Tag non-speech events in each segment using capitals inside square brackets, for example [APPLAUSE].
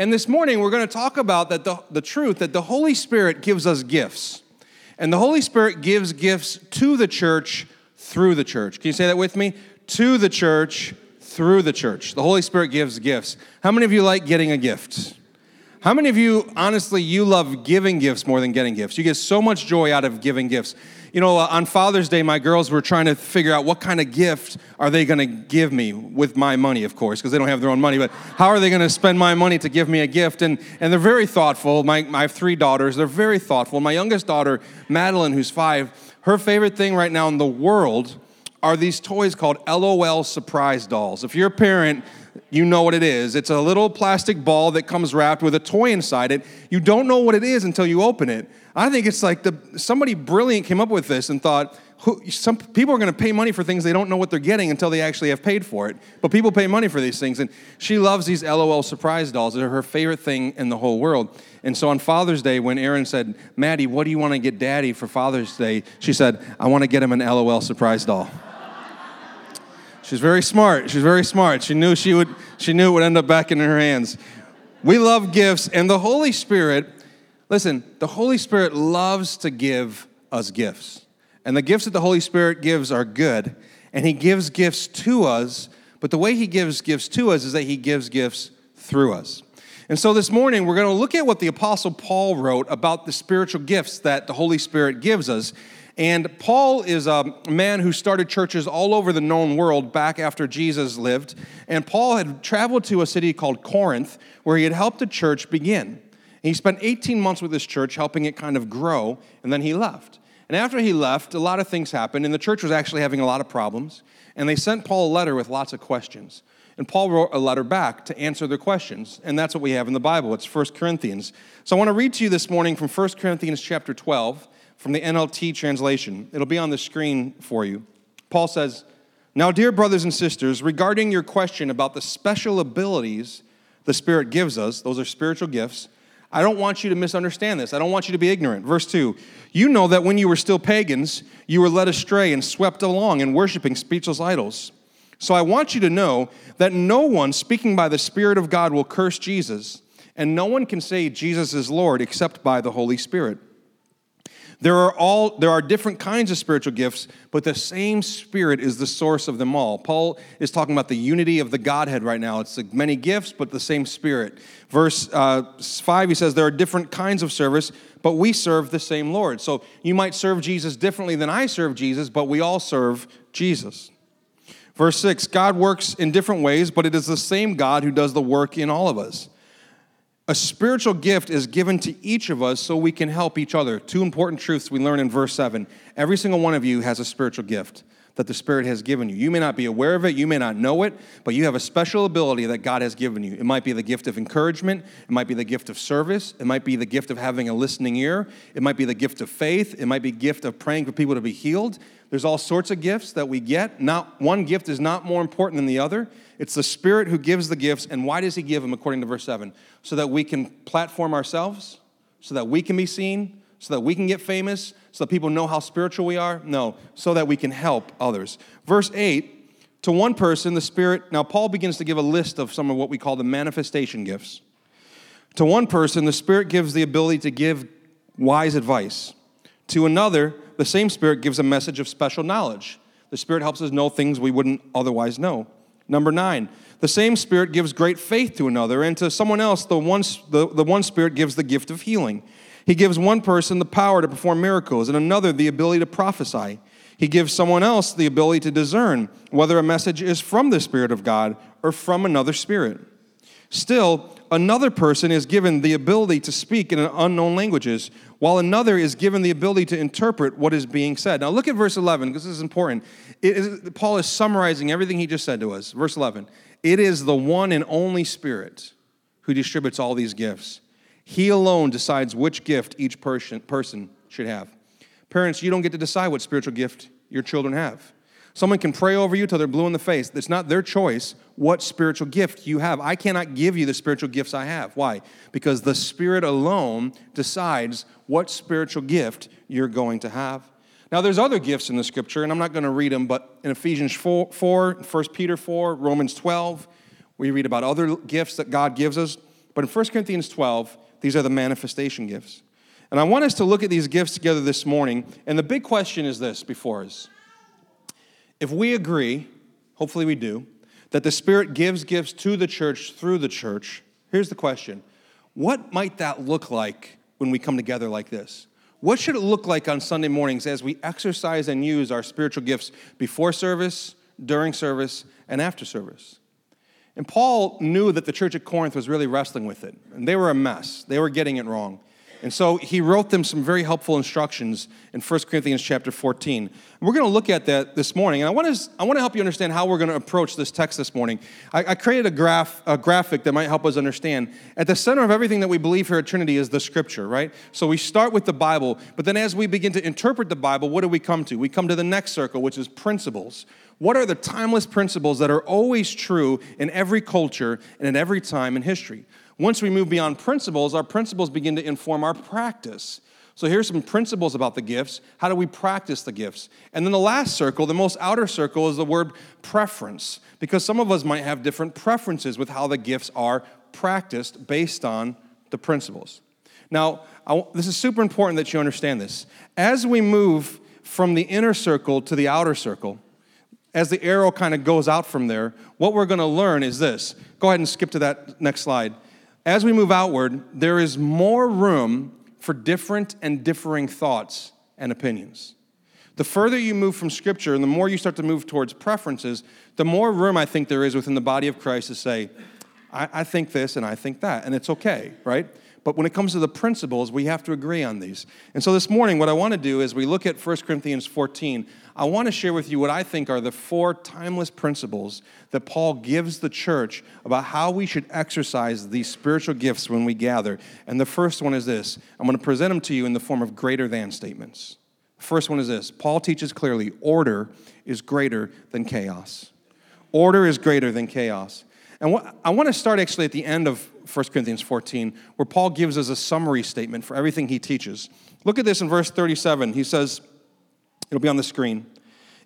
And this morning, we're going to talk about that the, the truth that the Holy Spirit gives us gifts. And the Holy Spirit gives gifts to the church through the church. Can you say that with me? To the church through the church. The Holy Spirit gives gifts. How many of you like getting a gift? How many of you, honestly, you love giving gifts more than getting gifts? You get so much joy out of giving gifts. You know, on Father's Day, my girls were trying to figure out what kind of gift are they going to give me with my money, of course, because they don't have their own money. But how are they going to spend my money to give me a gift? And, and they're very thoughtful. My, have three daughters. They're very thoughtful. My youngest daughter, Madeline, who's five, her favorite thing right now in the world are these toys called LOL surprise dolls. If you're a parent, you know what it is. It's a little plastic ball that comes wrapped with a toy inside it. You don't know what it is until you open it. I think it's like the, somebody brilliant came up with this and thought, who, some people are going to pay money for things they don't know what they're getting until they actually have paid for it. But people pay money for these things, and she loves these LOL surprise dolls. They're her favorite thing in the whole world. And so on Father's Day, when Aaron said, "Maddie, what do you want to get Daddy for Father's Day?" she said, "I want to get him an LOL surprise doll." She's very smart. She's very smart. She knew she would. She knew it would end up back in her hands. We love gifts, and the Holy Spirit Listen, the Holy Spirit loves to give us gifts. And the gifts that the Holy Spirit gives are good. And He gives gifts to us, but the way He gives gifts to us is that He gives gifts through us. And so this morning, we're going to look at what the Apostle Paul wrote about the spiritual gifts that the Holy Spirit gives us. And Paul is a man who started churches all over the known world back after Jesus lived. And Paul had traveled to a city called Corinth, where he had helped a church begin. And he spent 18 months with this church, helping it kind of grow, and then he left. And after he left, a lot of things happened, and the church was actually having a lot of problems. And they sent Paul a letter with lots of questions. And Paul wrote a letter back to answer their questions. And that's what we have in the Bible. It's 1 Corinthians. So I want to read to you this morning from 1 Corinthians chapter 12 from the NLT translation. It'll be on the screen for you. Paul says, Now, dear brothers and sisters, regarding your question about the special abilities the Spirit gives us, those are spiritual gifts I don't want you to misunderstand this. I don't want you to be ignorant. Verse 2 You know that when you were still pagans, you were led astray and swept along in worshiping speechless idols. So I want you to know that no one speaking by the Spirit of God will curse Jesus, and no one can say Jesus is Lord except by the Holy Spirit. There are all there are different kinds of spiritual gifts, but the same spirit is the source of them all. Paul is talking about the unity of the Godhead right now. It's like many gifts, but the same spirit. Verse uh, 5, he says, There are different kinds of service, but we serve the same Lord. So you might serve Jesus differently than I serve Jesus, but we all serve Jesus. Verse 6 God works in different ways, but it is the same God who does the work in all of us. A spiritual gift is given to each of us so we can help each other. Two important truths we learn in verse 7. Every single one of you has a spiritual gift that the Spirit has given you. You may not be aware of it, you may not know it, but you have a special ability that God has given you. It might be the gift of encouragement, it might be the gift of service, it might be the gift of having a listening ear, it might be the gift of faith, it might be gift of praying for people to be healed. There's all sorts of gifts that we get. Not one gift is not more important than the other. It's the Spirit who gives the gifts, and why does He give them according to verse 7? So that we can platform ourselves, so that we can be seen, so that we can get famous, so that people know how spiritual we are? No, so that we can help others. Verse 8 to one person, the Spirit, now Paul begins to give a list of some of what we call the manifestation gifts. To one person, the Spirit gives the ability to give wise advice. To another, the same Spirit gives a message of special knowledge. The Spirit helps us know things we wouldn't otherwise know. Number nine, the same Spirit gives great faith to another, and to someone else, the one, the, the one Spirit gives the gift of healing. He gives one person the power to perform miracles, and another the ability to prophesy. He gives someone else the ability to discern whether a message is from the Spirit of God or from another spirit. Still, another person is given the ability to speak in unknown languages, while another is given the ability to interpret what is being said. Now, look at verse 11, because this is important. Paul is summarizing everything he just said to us. Verse 11 It is the one and only Spirit who distributes all these gifts. He alone decides which gift each person, person should have. Parents, you don't get to decide what spiritual gift your children have. Someone can pray over you till they're blue in the face. It's not their choice what spiritual gift you have. I cannot give you the spiritual gifts I have. Why? Because the Spirit alone decides what spiritual gift you're going to have. Now, there's other gifts in the scripture, and I'm not going to read them, but in Ephesians 4, 4 1 Peter 4, Romans 12, we read about other gifts that God gives us. But in 1 Corinthians 12, these are the manifestation gifts. And I want us to look at these gifts together this morning. And the big question is this before us. If we agree, hopefully we do, that the Spirit gives gifts to the church through the church, here's the question What might that look like when we come together like this? What should it look like on Sunday mornings as we exercise and use our spiritual gifts before service, during service, and after service? And Paul knew that the church at Corinth was really wrestling with it, and they were a mess. They were getting it wrong. And so he wrote them some very helpful instructions in 1 Corinthians chapter 14. And we're going to look at that this morning. And I want to, I want to help you understand how we're going to approach this text this morning. I, I created a, graph, a graphic that might help us understand. At the center of everything that we believe here at Trinity is the scripture, right? So we start with the Bible, but then as we begin to interpret the Bible, what do we come to? We come to the next circle, which is principles. What are the timeless principles that are always true in every culture and in every time in history? Once we move beyond principles, our principles begin to inform our practice. So here's some principles about the gifts. How do we practice the gifts? And then the last circle, the most outer circle, is the word preference, because some of us might have different preferences with how the gifts are practiced based on the principles. Now, I, this is super important that you understand this. As we move from the inner circle to the outer circle, as the arrow kind of goes out from there, what we're going to learn is this. Go ahead and skip to that next slide as we move outward, there is more room for different and differing thoughts and opinions. The further you move from Scripture and the more you start to move towards preferences, the more room I think there is within the body of Christ to say, I, I think this and I think that, and it's okay, right? But when it comes to the principles, we have to agree on these. And so this morning, what I want to do is we look at 1 Corinthians 14. I want to share with you what I think are the four timeless principles that Paul gives the church about how we should exercise these spiritual gifts when we gather. And the first one is this I'm going to present them to you in the form of greater than statements. First one is this Paul teaches clearly order is greater than chaos. Order is greater than chaos. And what, I want to start actually at the end of 1 Corinthians 14, where Paul gives us a summary statement for everything he teaches. Look at this in verse 37. He says, it'll be on the screen.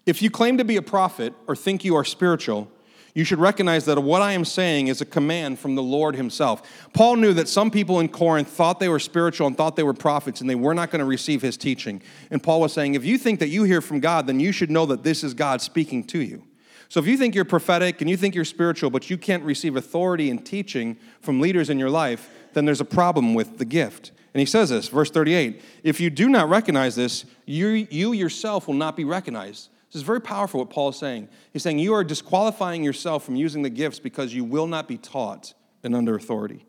If you claim to be a prophet or think you are spiritual, you should recognize that what I am saying is a command from the Lord Himself. Paul knew that some people in Corinth thought they were spiritual and thought they were prophets, and they were not going to receive His teaching. And Paul was saying, if you think that you hear from God, then you should know that this is God speaking to you. So if you think you're prophetic and you think you're spiritual, but you can't receive authority and teaching from leaders in your life, then there's a problem with the gift. And he says this, verse 38 If you do not recognize this, you, you yourself will not be recognized. This is very powerful what Paul is saying. He's saying you are disqualifying yourself from using the gifts because you will not be taught and under authority.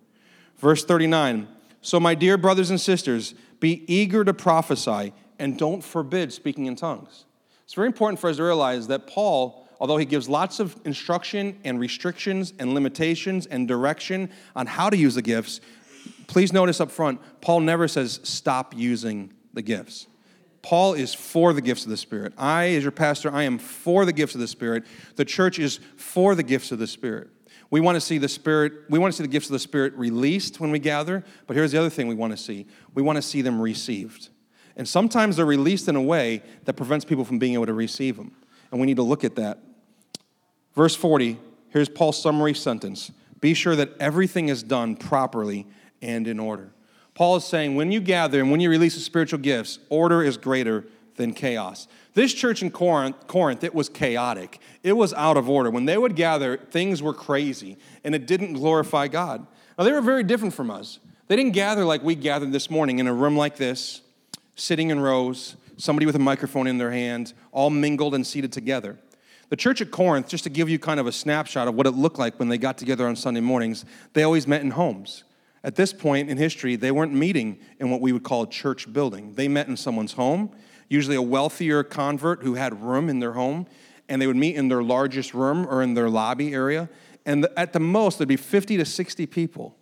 Verse 39 So, my dear brothers and sisters, be eager to prophesy and don't forbid speaking in tongues. It's very important for us to realize that Paul although he gives lots of instruction and restrictions and limitations and direction on how to use the gifts, please notice up front, Paul never says stop using the gifts. Paul is for the gifts of the Spirit. I, as your pastor, I am for the gifts of the Spirit. The church is for the gifts of the Spirit. We want to see the Spirit, we want to see the gifts of the Spirit released when we gather, but here's the other thing we want to see we want to see them received. And sometimes they're released in a way that prevents people from being able to receive them. And we need to look at that. Verse 40, here's Paul's summary sentence Be sure that everything is done properly and in order. Paul is saying when you gather and when you release the spiritual gifts, order is greater than chaos. This church in Corinth, Corinth, it was chaotic. It was out of order. When they would gather, things were crazy and it didn't glorify God. Now, they were very different from us. They didn't gather like we gathered this morning in a room like this, sitting in rows, somebody with a microphone in their hand, all mingled and seated together. The church at Corinth, just to give you kind of a snapshot of what it looked like when they got together on Sunday mornings, they always met in homes. At this point in history, they weren't meeting in what we would call a church building. They met in someone's home, usually a wealthier convert who had room in their home, and they would meet in their largest room or in their lobby area. And at the most, there'd be 50 to 60 people.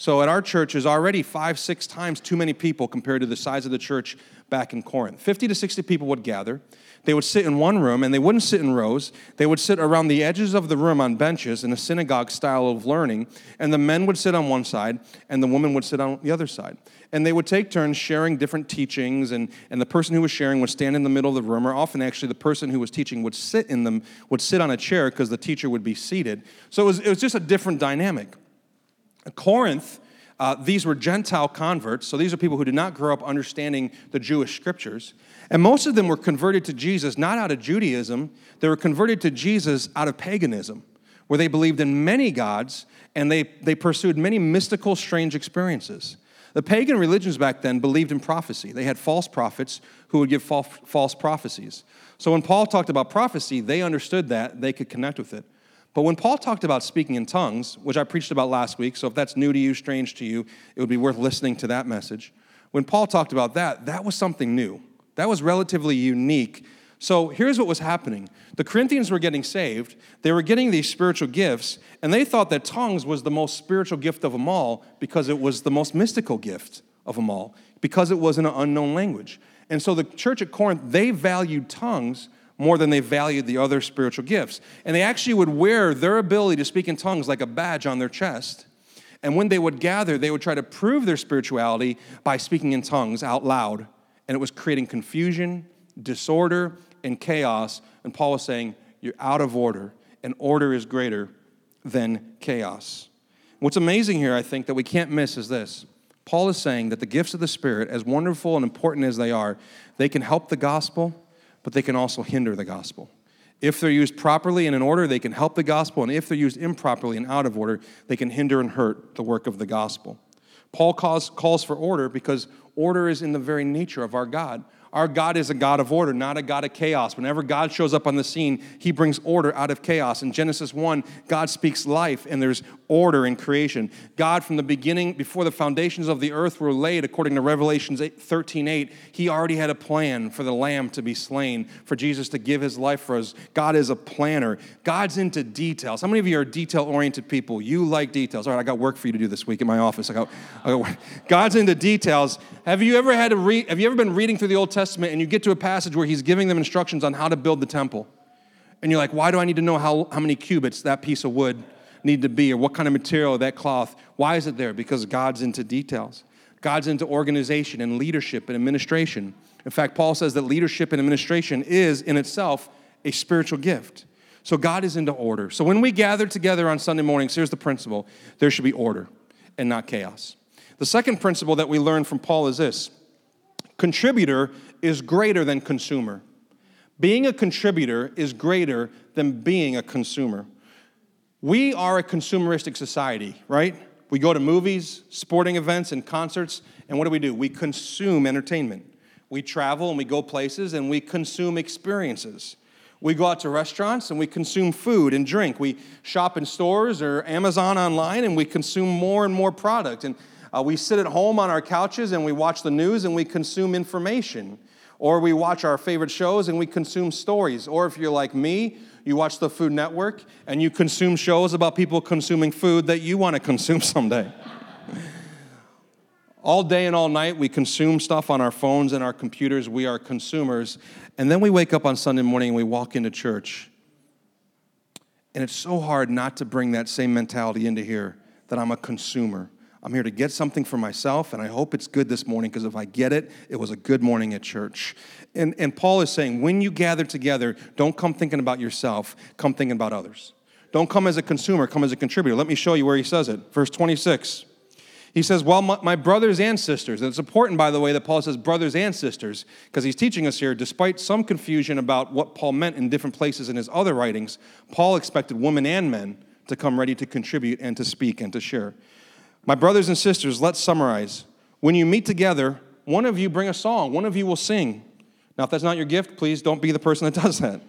So at our church, there's already five, six times too many people compared to the size of the church back in Corinth. 50 to 60 people would gather. They would sit in one room and they wouldn't sit in rows. They would sit around the edges of the room on benches in a synagogue style of learning. And the men would sit on one side and the women would sit on the other side. And they would take turns sharing different teachings. And, and the person who was sharing would stand in the middle of the room, or often actually the person who was teaching would sit in them, would sit on a chair because the teacher would be seated. So it was, it was just a different dynamic. Corinth Uh, these were Gentile converts, so these are people who did not grow up understanding the Jewish scriptures. And most of them were converted to Jesus not out of Judaism, they were converted to Jesus out of paganism, where they believed in many gods and they, they pursued many mystical, strange experiences. The pagan religions back then believed in prophecy. They had false prophets who would give false prophecies. So when Paul talked about prophecy, they understood that, they could connect with it. But when Paul talked about speaking in tongues, which I preached about last week, so if that's new to you, strange to you, it would be worth listening to that message. When Paul talked about that, that was something new. That was relatively unique. So here's what was happening the Corinthians were getting saved, they were getting these spiritual gifts, and they thought that tongues was the most spiritual gift of them all because it was the most mystical gift of them all, because it was in an unknown language. And so the church at Corinth, they valued tongues more than they valued the other spiritual gifts. And they actually would wear their ability to speak in tongues like a badge on their chest. And when they would gather, they would try to prove their spirituality by speaking in tongues out loud. And it was creating confusion, disorder, and chaos. And Paul was saying, You're out of order, and order is greater than chaos. What's amazing here, I think, that we can't miss is this. Paul is saying that the gifts of the Spirit, as wonderful and important as they are, they can help the gospel but they can also hinder the gospel. If they're used properly and in order, they can help the gospel, and if they're used improperly and out of order, they can hinder and hurt the work of the gospel. Paul calls, calls for order because order is in the very nature of our God. Our God is a God of order, not a God of chaos. Whenever God shows up on the scene, he brings order out of chaos. In Genesis 1, God speaks life and there's order in creation. God, from the beginning, before the foundations of the earth were laid, according to Revelations 13 8, he already had a plan for the lamb to be slain, for Jesus to give his life for us. God is a planner. God's into details. How many of you are detail oriented people? You like details. All right, I got work for you to do this week in my office. I got, I got God's into details. Have you ever had to read, have you ever been reading through the Old Testament and you get to a passage where he's giving them instructions on how to build the temple. And you're like, why do I need to know how, how many cubits that piece of wood need to be or what kind of material that cloth? Why is it there? Because God's into details. God's into organization and leadership and administration. In fact, Paul says that leadership and administration is in itself a spiritual gift. So God is into order. So when we gather together on Sunday mornings, here's the principle there should be order and not chaos. The second principle that we learn from Paul is this contributor is greater than consumer. Being a contributor is greater than being a consumer. We are a consumeristic society, right? We go to movies, sporting events, and concerts, and what do we do? We consume entertainment. We travel and we go places and we consume experiences. We go out to restaurants and we consume food and drink. We shop in stores or Amazon online and we consume more and more product. And uh, we sit at home on our couches and we watch the news and we consume information. Or we watch our favorite shows and we consume stories. Or if you're like me, you watch the Food Network and you consume shows about people consuming food that you want to consume [LAUGHS] someday. all day and all night, we consume stuff on our phones and our computers. We are consumers. And then we wake up on Sunday morning and we walk into church. And it's so hard not to bring that same mentality into here that I'm a consumer. I'm here to get something for myself, and I hope it's good this morning because if I get it, it was a good morning at church. And, and Paul is saying, when you gather together, don't come thinking about yourself, come thinking about others. Don't come as a consumer, come as a contributor. Let me show you where he says it. Verse 26. He says, Well, my, my brothers and sisters, and it's important, by the way, that Paul says brothers and sisters, because he's teaching us here, despite some confusion about what Paul meant in different places in his other writings, Paul expected women and men to come ready to contribute and to speak and to share. My brothers and sisters, let's summarize. When you meet together, one of you bring a song, one of you will sing. Now, if that's not your gift, please don't be the person that [LAUGHS] does that.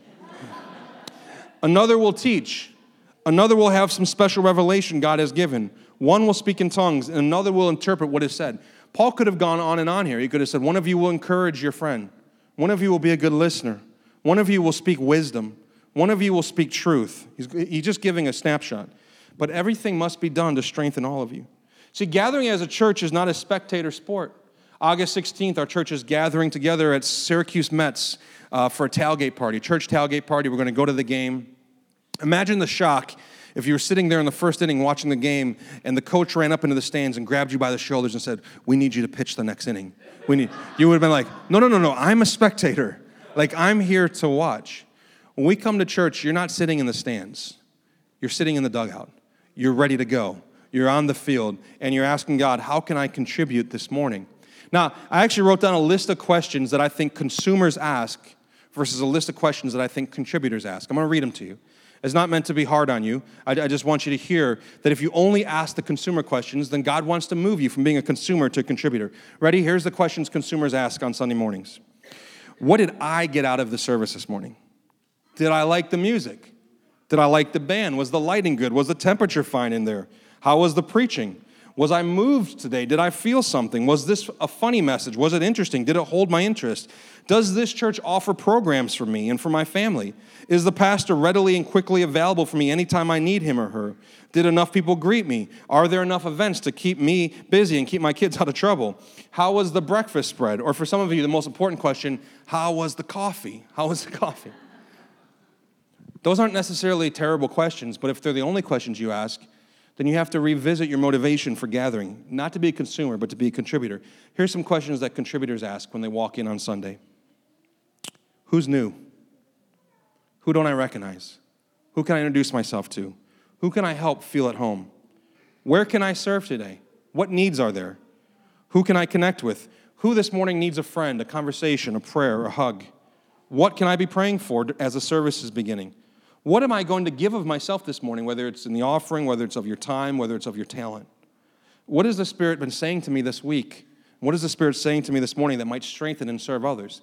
Another will teach. Another will have some special revelation God has given. One will speak in tongues, and another will interpret what is said. Paul could have gone on and on here. He could have said, One of you will encourage your friend. One of you will be a good listener. One of you will speak wisdom. One of you will speak truth. He's, he's just giving a snapshot. But everything must be done to strengthen all of you. See, gathering as a church is not a spectator sport. August 16th, our church is gathering together at Syracuse Mets uh, for a tailgate party, church tailgate party. We're going to go to the game. Imagine the shock if you were sitting there in the first inning watching the game and the coach ran up into the stands and grabbed you by the shoulders and said, We need you to pitch the next inning. We need, you would have been like, No, no, no, no, I'm a spectator. Like, I'm here to watch. When we come to church, you're not sitting in the stands, you're sitting in the dugout. You're ready to go. You're on the field, and you're asking God, How can I contribute this morning? Now, I actually wrote down a list of questions that I think consumers ask versus a list of questions that I think contributors ask. I'm going to read them to you. It's not meant to be hard on you. I, I, just want you to hear that if you only ask the consumer questions, then God wants to move you from being a consumer to a contributor. Ready? Here's the questions consumers ask on Sunday mornings What did I get out of the service this morning? Did I like the music? Did I like the band? Was the lighting good? Was the temperature fine in there? How was the preaching? Was I moved today? Did I feel something? Was this a funny message? Was it interesting? Did it hold my interest? Does this church offer programs for me and for my family? Is the pastor readily and quickly available for me anytime I need him or her? Did enough people greet me? Are there enough events to keep me busy and keep my kids out of trouble? How was the breakfast spread? Or for some of you, the most important question how was the coffee? How was the [LAUGHS] coffee? Those aren't necessarily terrible questions, but if they're the only questions you ask, then you have to revisit your motivation for gathering, not to be a consumer, but to be a contributor. Here's some questions that contributors ask when they walk in on Sunday Who's new? Who don't I recognize? Who can I introduce myself to? Who can I help feel at home? Where can I serve today? What needs are there? Who can I connect with? Who this morning needs a friend, a conversation, a prayer, a hug? What can I be praying for as the service is beginning? What am I going to give of myself this morning, whether it's in the offering, whether it's of your time, whether it's of your talent? What has the Spirit been saying to me this week? What is the Spirit saying to me this morning that might strengthen and serve others?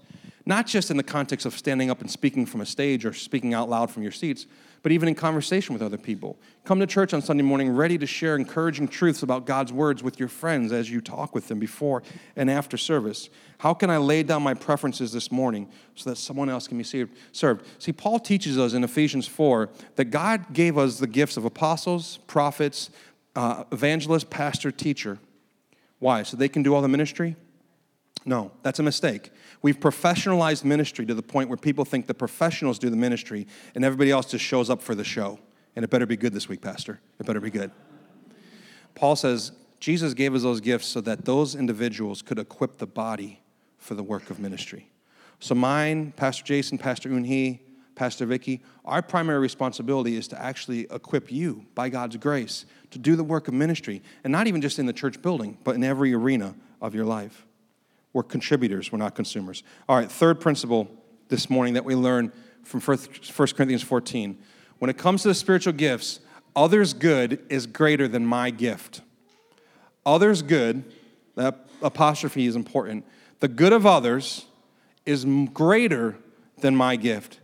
Not just in the context of standing up and speaking from a stage or speaking out loud from your seats, but even in conversation with other people. Come to church on Sunday morning ready to share encouraging truths about God's words with your friends as you talk with them before and after service. How can I lay down my preferences this morning so that someone else can be served? See, Paul teaches us in Ephesians 4 that God gave us the gifts of apostles, prophets, uh, pastor, teacher. Why? So they can do all the ministry? No, that's a mistake. We've professionalized ministry to the point where people think the professionals do the ministry and everybody else just shows up for the show. And it better be good this week, Pastor. It better be good. Paul says Jesus gave us those gifts so that those individuals could equip the body for the work of ministry. So, mine, Pastor Jason, Pastor Unhi, Pastor Vicky, our primary responsibility is to actually equip you by God's grace to do the work of ministry, and not even just in the church building, but in every arena of your life. We're contributors, we're not consumers. All right, third principle this morning that we learn from 1 Corinthians 14. When it comes to the spiritual gifts, others' good is greater than my gift. Others' good, that apostrophe is important. The good of others is greater than my gift.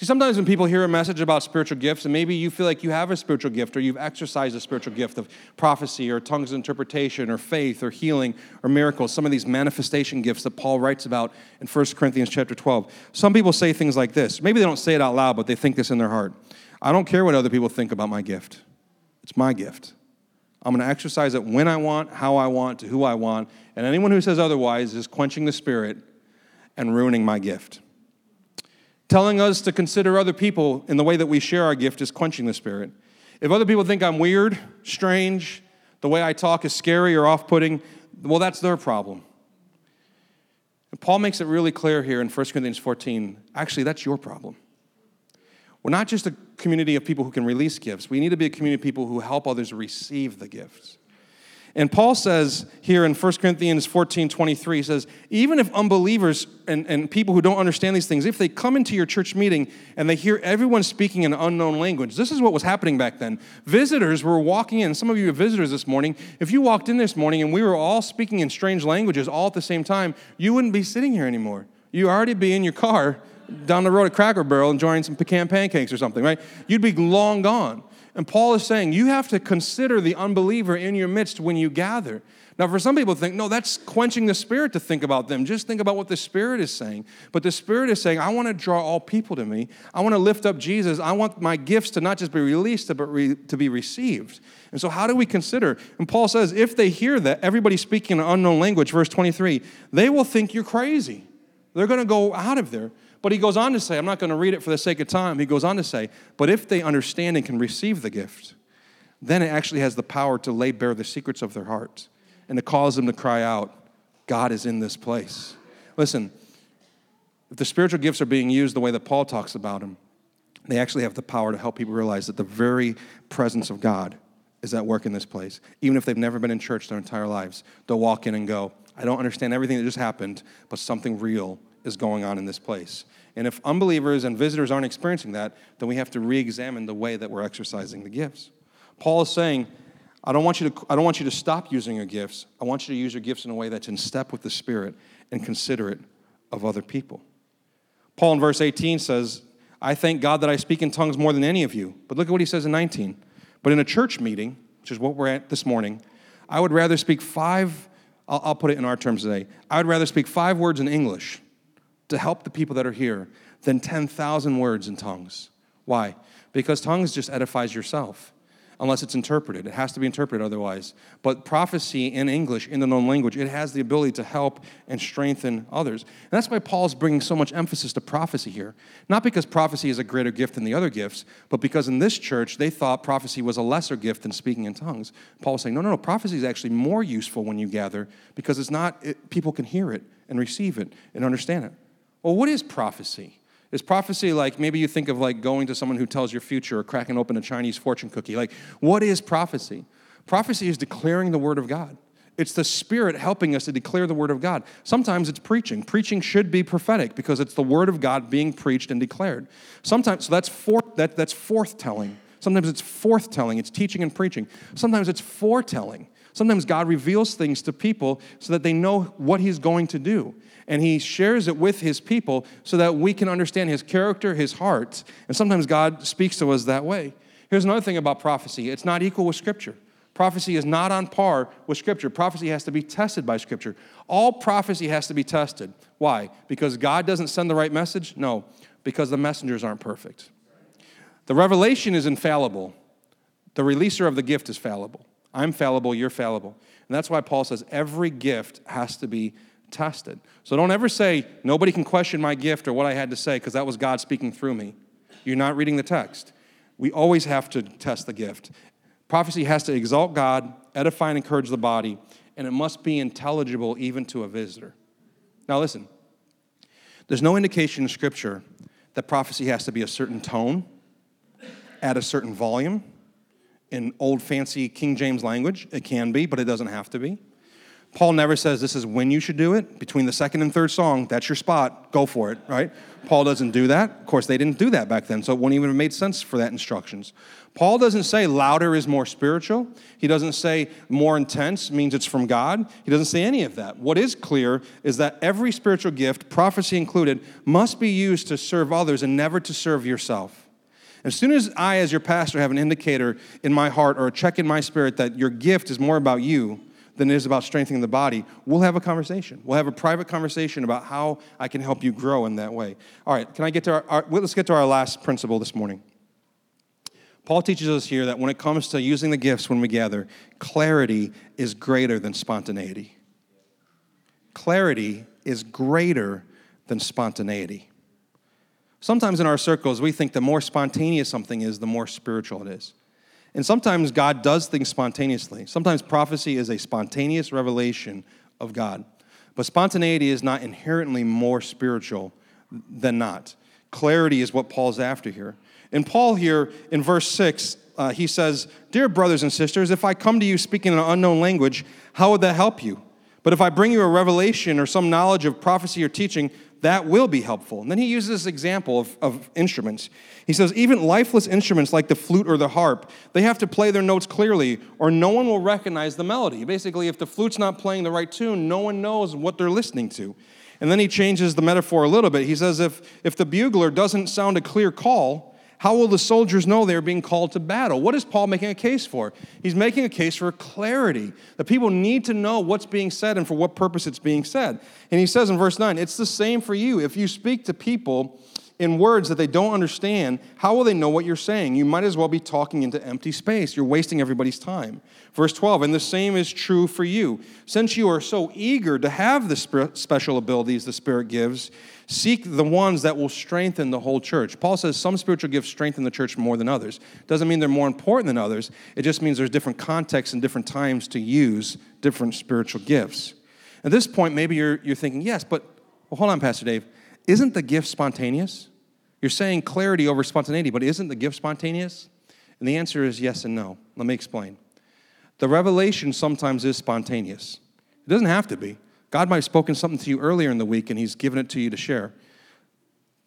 See, sometimes when people hear a message about spiritual gifts, and maybe you feel like you have a spiritual gift or you've exercised a spiritual gift of prophecy or tongues of interpretation or faith or healing or miracles, some of these manifestation gifts that Paul writes about in 1 Corinthians chapter 12. Some people say things like this. Maybe they don't say it out loud, but they think this in their heart. I don't care what other people think about my gift. It's my gift. I'm going to exercise it when I want, how I want, to who I want. And anyone who says otherwise is quenching the spirit and ruining my gift. Telling us to consider other people in the way that we share our gift is quenching the spirit. If other people think I'm weird, strange, the way I talk is scary or off putting, well, that's their problem. And Paul makes it really clear here in 1 Corinthians 14 actually, that's your problem. We're not just a community of people who can release gifts, we need to be a community of people who help others receive the gifts. And Paul says here in 1 Corinthians 14 23, he says, even if unbelievers and, and people who don't understand these things, if they come into your church meeting and they hear everyone speaking an unknown language, this is what was happening back then. Visitors were walking in. Some of you are visitors this morning. If you walked in this morning and we were all speaking in strange languages all at the same time, you wouldn't be sitting here anymore. You'd already be in your car down the road at Cracker Barrel enjoying some pecan pancakes or something, right? You'd be long gone. And Paul is saying you have to consider the unbeliever in your midst when you gather. Now, for some people, think, no, that's quenching the Spirit to think about them. Just think about what the Spirit is saying. But the Spirit is saying, I want to draw all people to me. I want to lift up Jesus. I want my gifts to not just be released, but re- to be received. And so, how do we consider? And Paul says, if they hear that, everybody speaking an unknown language, verse 23, they will think you're crazy. They're going to go out of there. But he goes on to say, I'm not going to read it for the sake of time. He goes on to say, but if they understand and can receive the gift, then it actually has the power to lay bare the secrets of their hearts and to cause them to cry out, God is in this place. Listen, if the spiritual gifts are being used the way that Paul talks about them, they actually have the power to help people realize that the very presence of God is at work in this place. Even if they've never been in church their entire lives, they'll walk in and go, I don't understand everything that just happened, but something real is going on in this place. And if unbelievers and visitors aren't experiencing that, then we have to re examine the way that we're exercising the gifts. Paul is saying, I don't, want you to, I don't want you to stop using your gifts. I want you to use your gifts in a way that's in step with the Spirit and considerate of other people. Paul in verse 18 says, I thank God that I speak in tongues more than any of you. But look at what he says in 19. But in a church meeting, which is what we're at this morning, I would rather speak five, I'll, I'll put it in our terms today, I would rather speak five words in English to help the people that are here than 10,000 words in tongues. Why? Because tongues just edifies yourself unless it's interpreted. It has to be interpreted otherwise. But prophecy in English, in the known language, it has the ability to help and strengthen others. And that's why Paul's bringing so much emphasis to prophecy here. Not because prophecy is a greater gift than the other gifts, but because in this church, they thought prophecy was a lesser gift than speaking in tongues. Paul's saying, no, no, no, prophecy is actually more useful when you gather because it's not, it, people can hear it and receive it and understand it. Well, what is prophecy? Is prophecy like maybe you think of like going to someone who tells your future or cracking open a Chinese fortune cookie? Like, what is prophecy? Prophecy is declaring the word of God. It's the Spirit helping us to declare the Word of God. Sometimes it's preaching. Preaching should be prophetic because it's the Word of God being preached and declared. Sometimes, so that's, forth, that, that's forthtelling. Sometimes it's forthtelling, it's teaching and preaching. Sometimes it's foretelling. Sometimes God reveals things to people so that they know what He's going to do and he shares it with his people so that we can understand his character, his heart. And sometimes God speaks to us that way. Here's another thing about prophecy it's not equal with Scripture. Prophecy is not on par with Scripture. Prophecy has to be tested by Scripture. All prophecy has to be tested. Why? Because God doesn't send the right message? No, because the messengers aren't perfect. The revelation is infallible, the releaser of the gift is fallible. I'm fallible, you're fallible. And that's why Paul says every gift has to be tested. So don't ever say, nobody can question my gift or what I had to say because that was God speaking through me. You're not reading the text. We always have to test the gift. Prophecy has to exalt God, edify and encourage the body, and it must be intelligible even to a visitor. Now, listen, there's no indication in Scripture that prophecy has to be a certain tone, at a certain volume. In old fancy King James language, it can be, but it doesn't have to be. Paul never says this is when you should do it. Between the second and third song, that's your spot. Go for it, right? Paul doesn't do that. Of course, they didn't do that back then, so it wouldn't even have made sense for that instructions. Paul doesn't say louder is more spiritual. He doesn't say more intense means it's from God. He doesn't say any of that. What is clear is that every spiritual gift, prophecy included, must be used to serve others and never to serve yourself. As soon as I, as your pastor, have an indicator in my heart or a check in my spirit that your gift is more about you, than it is about strengthening the body, we'll have a conversation. We'll have a private conversation about how I can help you grow in that way. All right, can I get to our, our let's get to our last principle this morning. Paul teaches us here that when it comes to using the gifts when we gather, clarity is greater than spontaneity. Clarity is greater than spontaneity. Sometimes in our circles, we think the more spontaneous something is, the more spiritual it is. And sometimes God does things spontaneously. Sometimes prophecy is a spontaneous revelation of God. But spontaneity is not inherently more spiritual than not. Clarity is what Paul's after here. And Paul here in verse 6, uh, he says, Dear brothers and sisters, if I come to you speaking in an unknown language, how would that help you? But if I bring you a revelation or some knowledge of prophecy or teaching, that will be helpful. And then he uses this example of, of instruments. He says, even lifeless instruments like the flute or the harp, they have to play their notes clearly, or no one will recognize the melody. Basically, if the flute's not playing the right tune, no one knows what they're listening to. And then he changes the metaphor a little bit. He says, if, if the bugler doesn't sound a clear call, how will the soldiers know they're being called to battle? What is Paul making a case for? He's making a case for clarity. The people need to know what's being said and for what purpose it's being said. And he says in verse 9, it's the same for you. If you speak to people in words that they don't understand, how will they know what you're saying? You might as well be talking into empty space. You're wasting everybody's time. Verse 12, and the same is true for you. Since you are so eager to have the special abilities the Spirit gives, Seek the ones that will strengthen the whole church. Paul says some spiritual gifts strengthen the church more than others. Doesn't mean they're more important than others. It just means there's different contexts and different times to use different spiritual gifts. At this point, maybe you're, you're thinking, yes, but well, hold on, Pastor Dave. Isn't the gift spontaneous? You're saying clarity over spontaneity, but isn't the gift spontaneous? And the answer is yes and no. Let me explain. The revelation sometimes is spontaneous. It doesn't have to be. God might have spoken something to you earlier in the week and He's given it to you to share.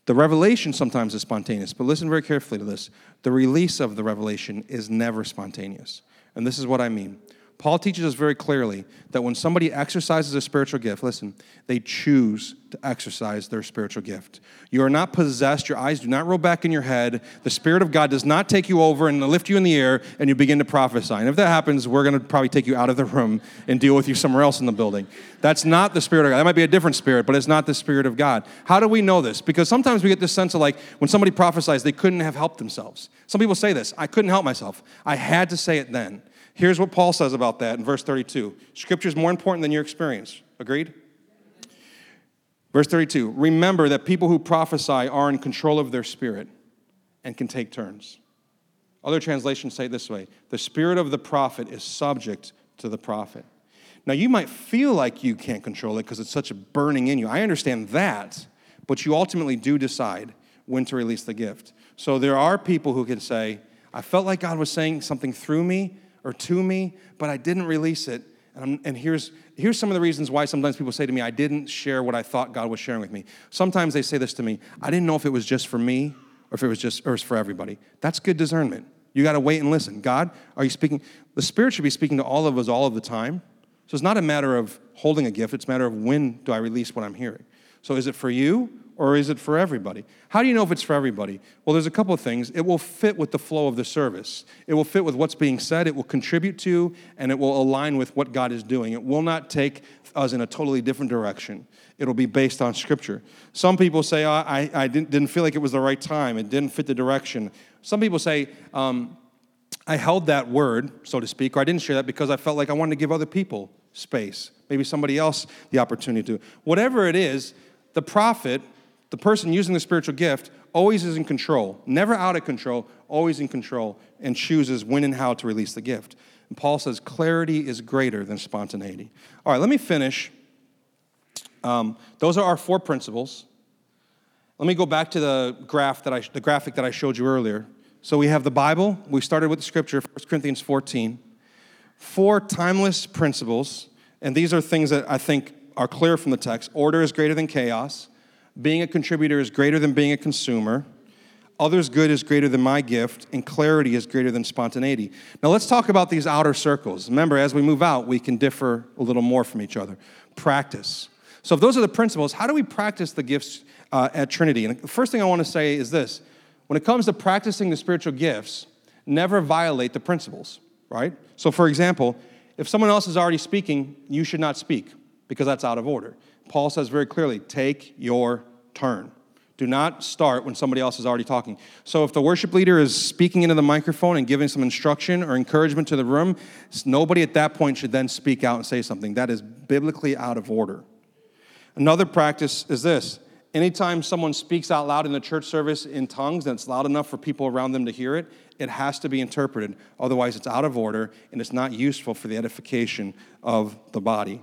The revelation sometimes is spontaneous, but listen very carefully to this. The release of the revelation is never spontaneous. And this is what I mean. Paul teaches us very clearly that when somebody exercises a spiritual gift, listen, they choose to exercise their spiritual gift. You are not possessed, your eyes do not roll back in your head. The Spirit of God does not take you over and lift you in the air and you begin to prophesy. And if that happens, we're going to probably take you out of the room and deal with you somewhere else in the building. That's not the Spirit of God. That might be a different spirit, but it's not the Spirit of God. How do we know this? Because sometimes we get this sense of like when somebody prophesies, they couldn't have helped themselves. Some people say this I couldn't help myself. I had to say it then. Here's what Paul says about that in verse 32 Scripture is more important than your experience. Agreed? Verse 32 Remember that people who prophesy are in control of their spirit and can take turns. Other translations say it this way The spirit of the prophet is subject to the prophet. Now, you might feel like you can't control it because it's such a burning in you. I understand that, but you ultimately do decide when to release the gift. So there are people who can say, I felt like God was saying something through me, or to me, but I didn't release it. And, and, here's, here's some of the reasons why sometimes people say to me, I didn't share what I thought God was sharing with me. Sometimes they say this to me, I didn't know if it was just for me or if it was just or for everybody. That's good discernment. You got to wait and listen. God, are you speaking? The Spirit should be speaking to all of us all of the time. So it's not a matter of holding a gift, it's a matter of when do I release what I'm hearing. So is it for you or is it for everybody? How do you know if it's for everybody? Well, there's a couple of things. It will fit with the flow of the service, it will fit with what's being said, it will contribute to, and it will align with what God is doing. It will not take us in a totally different direction. It'll be based on Scripture. Some people say, oh, I, I didn't, didn't, feel like it was the right time, it didn't fit the direction. Some people say, um, I held that word, so to speak, or I didn't share that because I felt like I wanted to give other people space, maybe somebody else the opportunity to. Whatever it is, the prophet the person using the spiritual gift always is in control, never out of control, always in control, and chooses when and how to release the gift. And Paul says clarity is greater than spontaneity. All right, let me finish. Um, those are our four principles. Let me go back to the graph that I, the graphic that I showed you earlier. So we have the Bible. We started with the scripture, 1 Corinthians 14. Four timeless principles, and these are things that I think are clear from the text. Order is greater than chaos. Being a contributor is greater than being a consumer. Others' good is greater than my gift, and clarity is greater than spontaneity. Now, let's talk about these outer circles. Remember, as we move out, we can differ a little more from each other. Practice. So, if those are the principles, how do we practice the gifts uh, at Trinity? And the first thing I want to say is this when it comes to practicing the spiritual gifts, never violate the principles, right? So, for example, if someone else is already speaking, you should not speak because that's out of order. Paul says very clearly take your turn. Do not start when somebody else is already talking. So, if the worship leader is speaking into the microphone and giving some instruction or encouragement to the room, nobody at that point should then speak out and say something. That is biblically out of order. Another practice is this anytime someone speaks out loud in the church service in tongues and it's loud enough for people around them to hear it, it has to be interpreted. Otherwise, it's out of order and it's not useful for the edification of the body.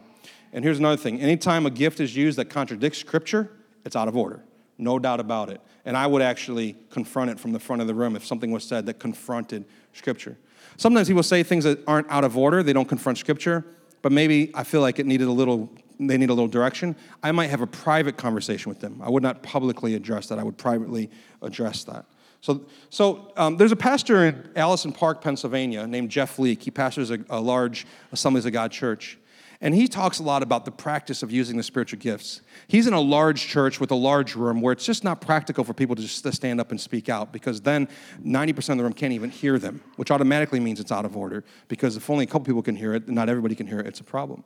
And here's another thing anytime a gift is used that contradicts Scripture, it's out of order. No doubt about it. And I would actually confront it from the front of the room if something was said that confronted Scripture. Sometimes people say things that aren't out of order, they don't confront Scripture, but maybe I feel like it needed a little, they need a little direction. I might have a private conversation with them. I would not publicly address that, I would privately address that. So, so um, there's a pastor in Allison Park, Pennsylvania, named Jeff Leake. He pastors a, a large Assemblies of God church. And he talks a lot about the practice of using the spiritual gifts. He's in a large church with a large room where it's just not practical for people to just to stand up and speak out because then 90% of the room can't even hear them, which automatically means it's out of order because if only a couple people can hear it, not everybody can hear it, it's a problem.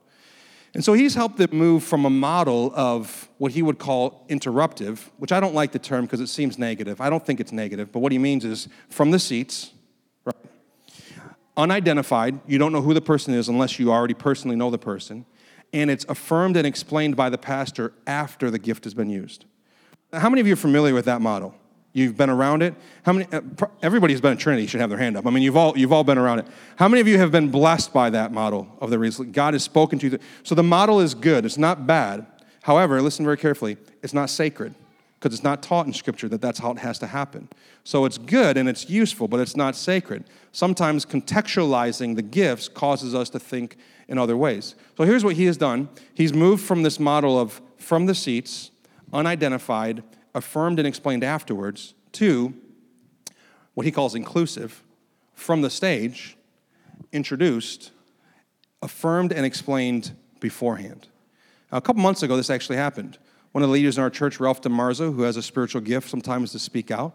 And so he's helped them move from a model of what he would call interruptive, which I don't like the term because it seems negative. I don't think it's negative, but what he means is from the seats? Unidentified. You don't know who the person is unless you already personally know the person. And it's affirmed and explained by the pastor after the gift has been used. How many of you are familiar with that model? You've been around it. How many? Uh, everybody who's been at Trinity should have their hand up. I mean, you've all you've all been around it. How many of you have been blessed by that model of the reason God has spoken to you? So the model is good. It's not bad. However, listen very carefully. It's not sacred because it's not taught in Scripture that that's how it has to happen. So it's good and it's useful, but it's not sacred. Sometimes contextualizing the gifts causes us to think in other ways. So here's what he has done He's moved from this model of from the seats, unidentified, affirmed and explained afterwards, to what he calls inclusive, from the stage, introduced, affirmed and explained beforehand. Now, a couple months ago, this actually happened. One of the leaders in our church, Ralph DeMarzo, who has a spiritual gift sometimes to speak out,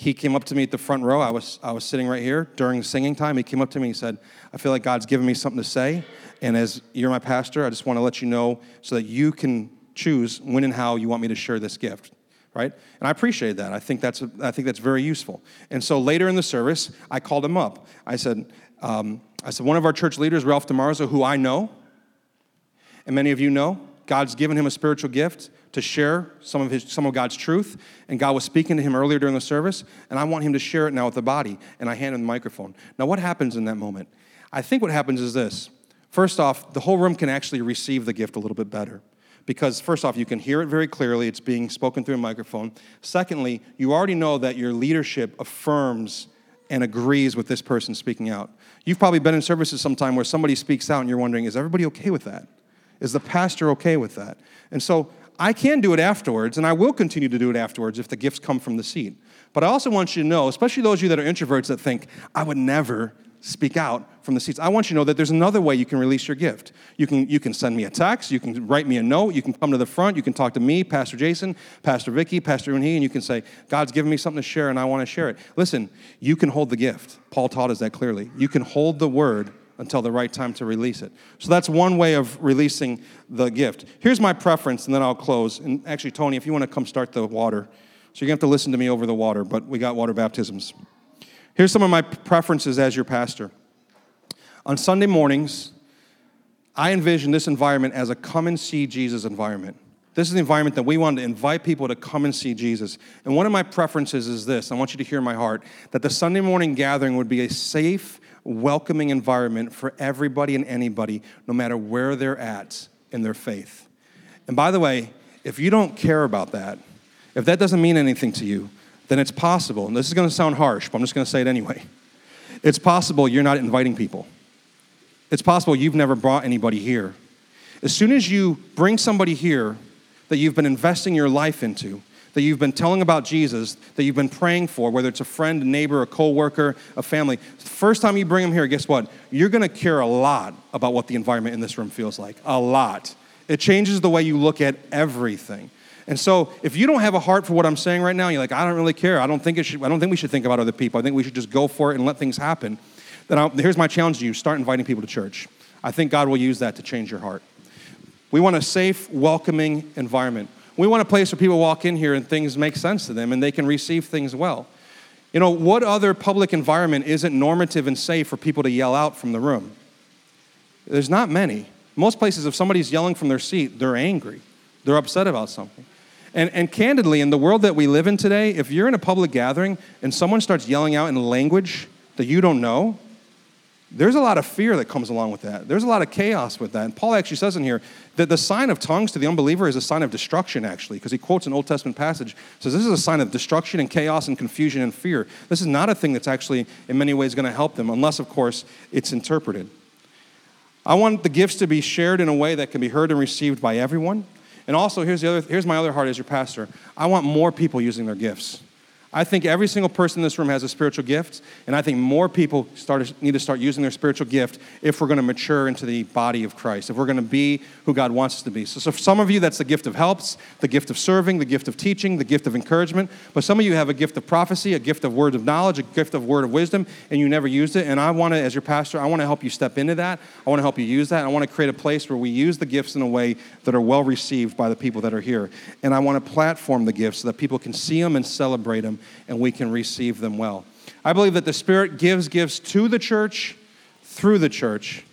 he came up to me at the front row. I was, I was sitting right here during singing time. He came up to me and said, I feel like God's given me something to say. And as you're my pastor, I just want to let you know so that you can choose when and how you want me to share this gift right? And I appreciate that. I think that's, I think that's very useful. And so later in the service, I called him up. I said, um, I said, one of our church leaders, Ralph DeMarzo, who I know, and many of you know, God's given him a spiritual gift to share some of, his, some of God's truth. And God was speaking to him earlier during the service, and I want him to share it now with the body. And I hand him the microphone. Now, what happens in that moment? I think what happens is this. First off, the whole room can actually receive the gift a little bit better because first off, you can hear it very clearly. It's being spoken through a microphone. Secondly, you already know that your leadership affirms and agrees with this person speaking out. You've probably been in services sometime where somebody speaks out and you're wondering, is everybody okay with that? Is the pastor okay with that? And so I can do it afterwards, and I will continue to do it afterwards if the gifts come from the seat. But I also want you to know, especially those of you that are introverts that think, I would never speak out from the seats. I want you to know that there's another way you can release your gift. You can, you can send me a text, you can write me a note, you can come to the front, you can talk to me, Pastor Jason, Pastor Vicky, Pastor Unhi, and you can say, God's given me something to share and I want to share it. Listen, you can hold the gift. Paul taught us that clearly. You can hold the word until the right time to release it. So that's one way of releasing the gift. Here's my preference, and then I'll close. And actually, Tony, if you want to come start the water, so you're going to have to listen to me over the water, but we got water baptisms. Here's some of my preferences as your pastor. On Sunday mornings, I envision this environment as a come and see Jesus environment. This is the environment that we want to invite people to come and see Jesus. And one of my preferences is this I want you to hear my heart that the Sunday morning gathering would be a safe, welcoming environment for everybody and anybody, no matter where they're at in their faith. And by the way, if you don't care about that, if that doesn't mean anything to you, then it's possible, and this is going to sound harsh, but I'm just going to say it anyway. It's possible you're not inviting people. It's possible you've never brought anybody here. As soon as you bring somebody here that you've been investing your life into, that you've been telling about Jesus, that you've been praying for, whether it's a friend, a neighbor, a coworker, a family, first time you bring them here, guess what? You're going to care a lot about what the environment in this room feels like. A lot. It changes the way you look at everything. And so if you don't have a heart for what I'm saying right now, you're like, I don't really care. I don't think it should, I don't think we should think about other people. I think we should just go for it and let things happen. Then I'll, here's my challenge to you start inviting people to church. I think God will use that to change your heart. We want a safe, welcoming environment. We want a place where people walk in here and things make sense to them and they can receive things well. You know, what other public environment isn't normative and safe for people to yell out from the room? There's not many. Most places, if somebody's yelling from their seat, they're angry, they're upset about something. And, and candidly, in the world that we live in today, if you're in a public gathering and someone starts yelling out in language that you don't know, there's a lot of fear that comes along with that. There's a lot of chaos with that. And Paul actually says in here that the sign of tongues to the unbeliever is a sign of destruction, actually, because he quotes an Old Testament passage. Says this is a sign of destruction and chaos and confusion and fear. This is not a thing that's actually, in many ways, going to help them, unless, of course, it's interpreted. I want the gifts to be shared in a way that can be heard and received by everyone. And also, here's, the other, here's my other heart as your pastor I want more people using their gifts. I think every single person in this room has a spiritual gift, and I think more people start, need to start using their spiritual gift if we're going to mature into the body of Christ, if we're going to be who God wants us to be. So, so, for some of you, that's the gift of helps, the gift of serving, the gift of teaching, the gift of encouragement. But some of you have a gift of prophecy, a gift of word of knowledge, a gift of word of wisdom, and you never used it. And I want to, as your pastor, I want to help you step into that. I want to help you use that. I want to create a place where we use the gifts in a way that are well received by the people that are here. And I want to platform the gifts so that people can see them and celebrate and we can receive them well. I believe that the Spirit gives gifts to the church through the church.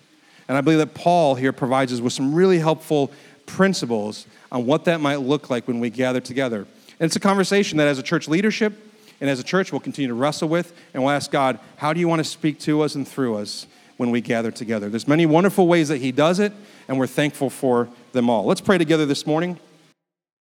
And I believe that Paul here provides us with some really helpful principles on what that might look like when we gather together. And it's a conversation that as a church leadership and as a church we'll continue to wrestle with and we'll ask God, how do you want to speak to us and through us when we gather together? There's many wonderful ways that he does it and we're thankful for them all. Let's pray together this morning.